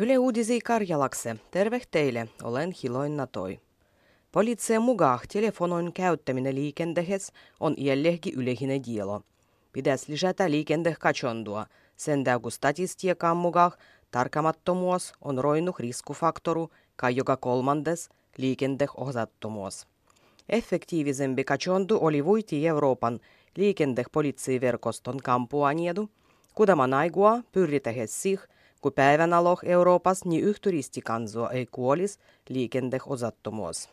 Yle Uudisi Karjalakse. Terve teille, olen Hiloin Natoi. Poliitsien mukaan telefonoin käyttäminen liikenteessä on jälleenkin yleinen dielo. Pitäisi lisätä liikennekatsondua. Sen kun statistiikan mukaan tarkamattomuus on roinnut riskufaktoru kai joka kolmandes liikenteosattomuus. Effektiivisempi katsondu oli vuiti Euroopan liikentepolitsiverkoston kampuaniedu, kudaman aigua pyritähes sich – kun päivän aloh Euroopas niin yhturistikansoa ei kuolis liikenteosattomuus.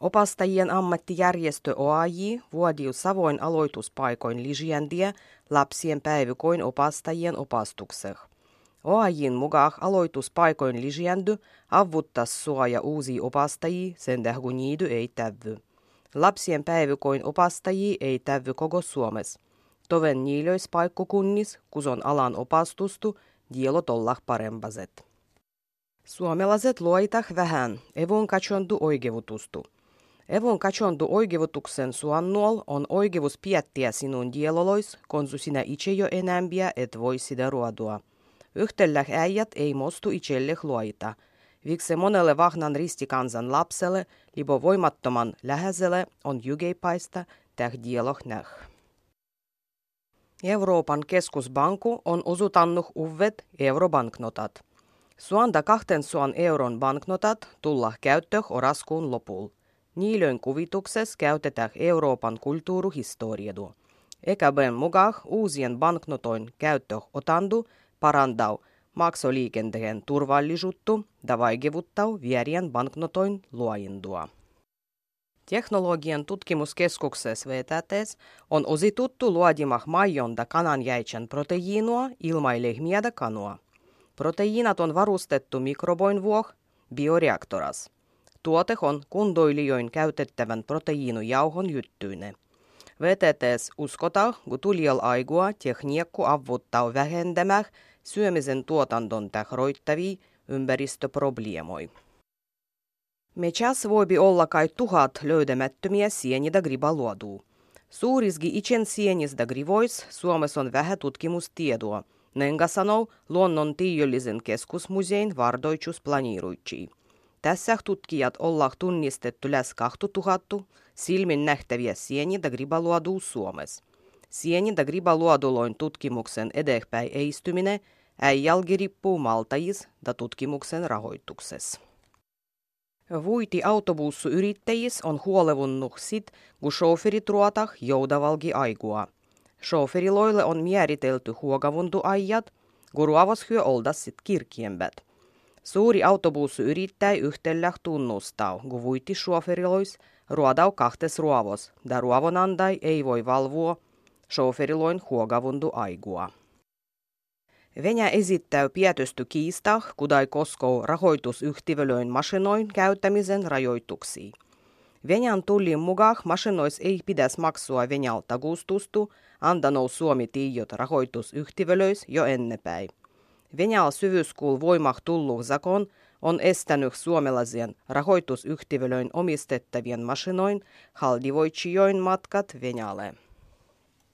Opastajien ammattijärjestö OAJ vuodiu savoin aloituspaikoin lijiändiä lapsien päivykoin opastajien opastukseh. OAJin mukaan aloituspaikoin lijiändy avuttas suoja uusi opastajia sen tähku niidy ei tävy. Lapsien päivykoin opastajia ei tävy koko Suomessa. Toven niilöis paikkokunnis, kus on alan opastustu, dielot olla parempaset. Suomalaiset luoitah vähän, evon katsontu oikeutustu. Evon katsontu oikeutuksen suannuol on oikeus piettiä sinun dielolois, konsu sinä itse jo enämpiä et voi sitä ruodua. Yhtellä äijät ei mostu itselle luoita. Viksi monelle vahnan ristikansan lapselle, libo voimattoman läheiselle on jygeipaista täh dieloh näh. Euroopan keskusbanku on osutannut uvet eurobanknotat. Suanda kahten suan euron banknotat tulla käyttö oraskuun lopul. Niilön kuvituksessa käytetään Euroopan kulttuurihistoriaa. EKBn mukaan uusien banknotoin käyttö otandu parandau maksoliikenteen turvallisuutta ja vaikeuttaa vierien banknotoin luojindua. Teknologian tutkimuskeskuksessa VTTs on osituttu luodimah maijonda kananjäitsen proteiinua ilmailehmiädä kanua. Proteiinat on varustettu mikroboin vuoh bioreaktoras. Tuote on kundoilijoin käytettävän proteiinujauhon jyttyinen. VTTs uskotaan, kun tulijal aigua tekniikku avuttaa vähentämään syömisen tuotanton tähroittavia ympäristöprobleemoi. Mechas voibi olla kai tuhat löydämättömiä sienitä gribaluoduu. Suurisgi itsen sienistä grivois Suomessa on vähän tutkimustietoa. Nenga sanoo luonnon tiiöllisen keskusmusein vardoitsus planiiruitsii. Tässä tutkijat ollaan tunnistettu läs 2000 silmin nähtäviä sienitä gribaluoduu Suomessa. Sienitä gribaluoduloin tutkimuksen edespäin eistyminen äijälgi riippuu maltajis da tutkimuksen rahoituksessa. Vuiti autobussuyrittäjis on huolevunnut sit, kun shoferit ruotah joudavalgi aigua. Shoferiloille on määritelty huogavuntuajat, kun ruovas hyö oldas sit kirkiembät. Suuri autobussuyrittäjä yhtellä tunnustaa, kun vuiti shoferilois ruodau kahtes ruovos, da ruovonandai ei voi valvoa shoferiloin huogavuntu aigua. Venäjä esittää pietysty kiista, kudai koskoo rahoitusyhtiölöin masinoin käyttämisen rajoituksia. Venäjän tullin mukaan masinois ei pidäs maksua Venäjältä gustustu, antanut Suomi tiijot rahoitusyhtiölöis jo ennepäin. Venäjällä syvyyskuul voimah tullu zakon on estänyt suomalaisien rahoitusyhtiölöin omistettavien masinoin haldivoitsijoin matkat Venäjälle.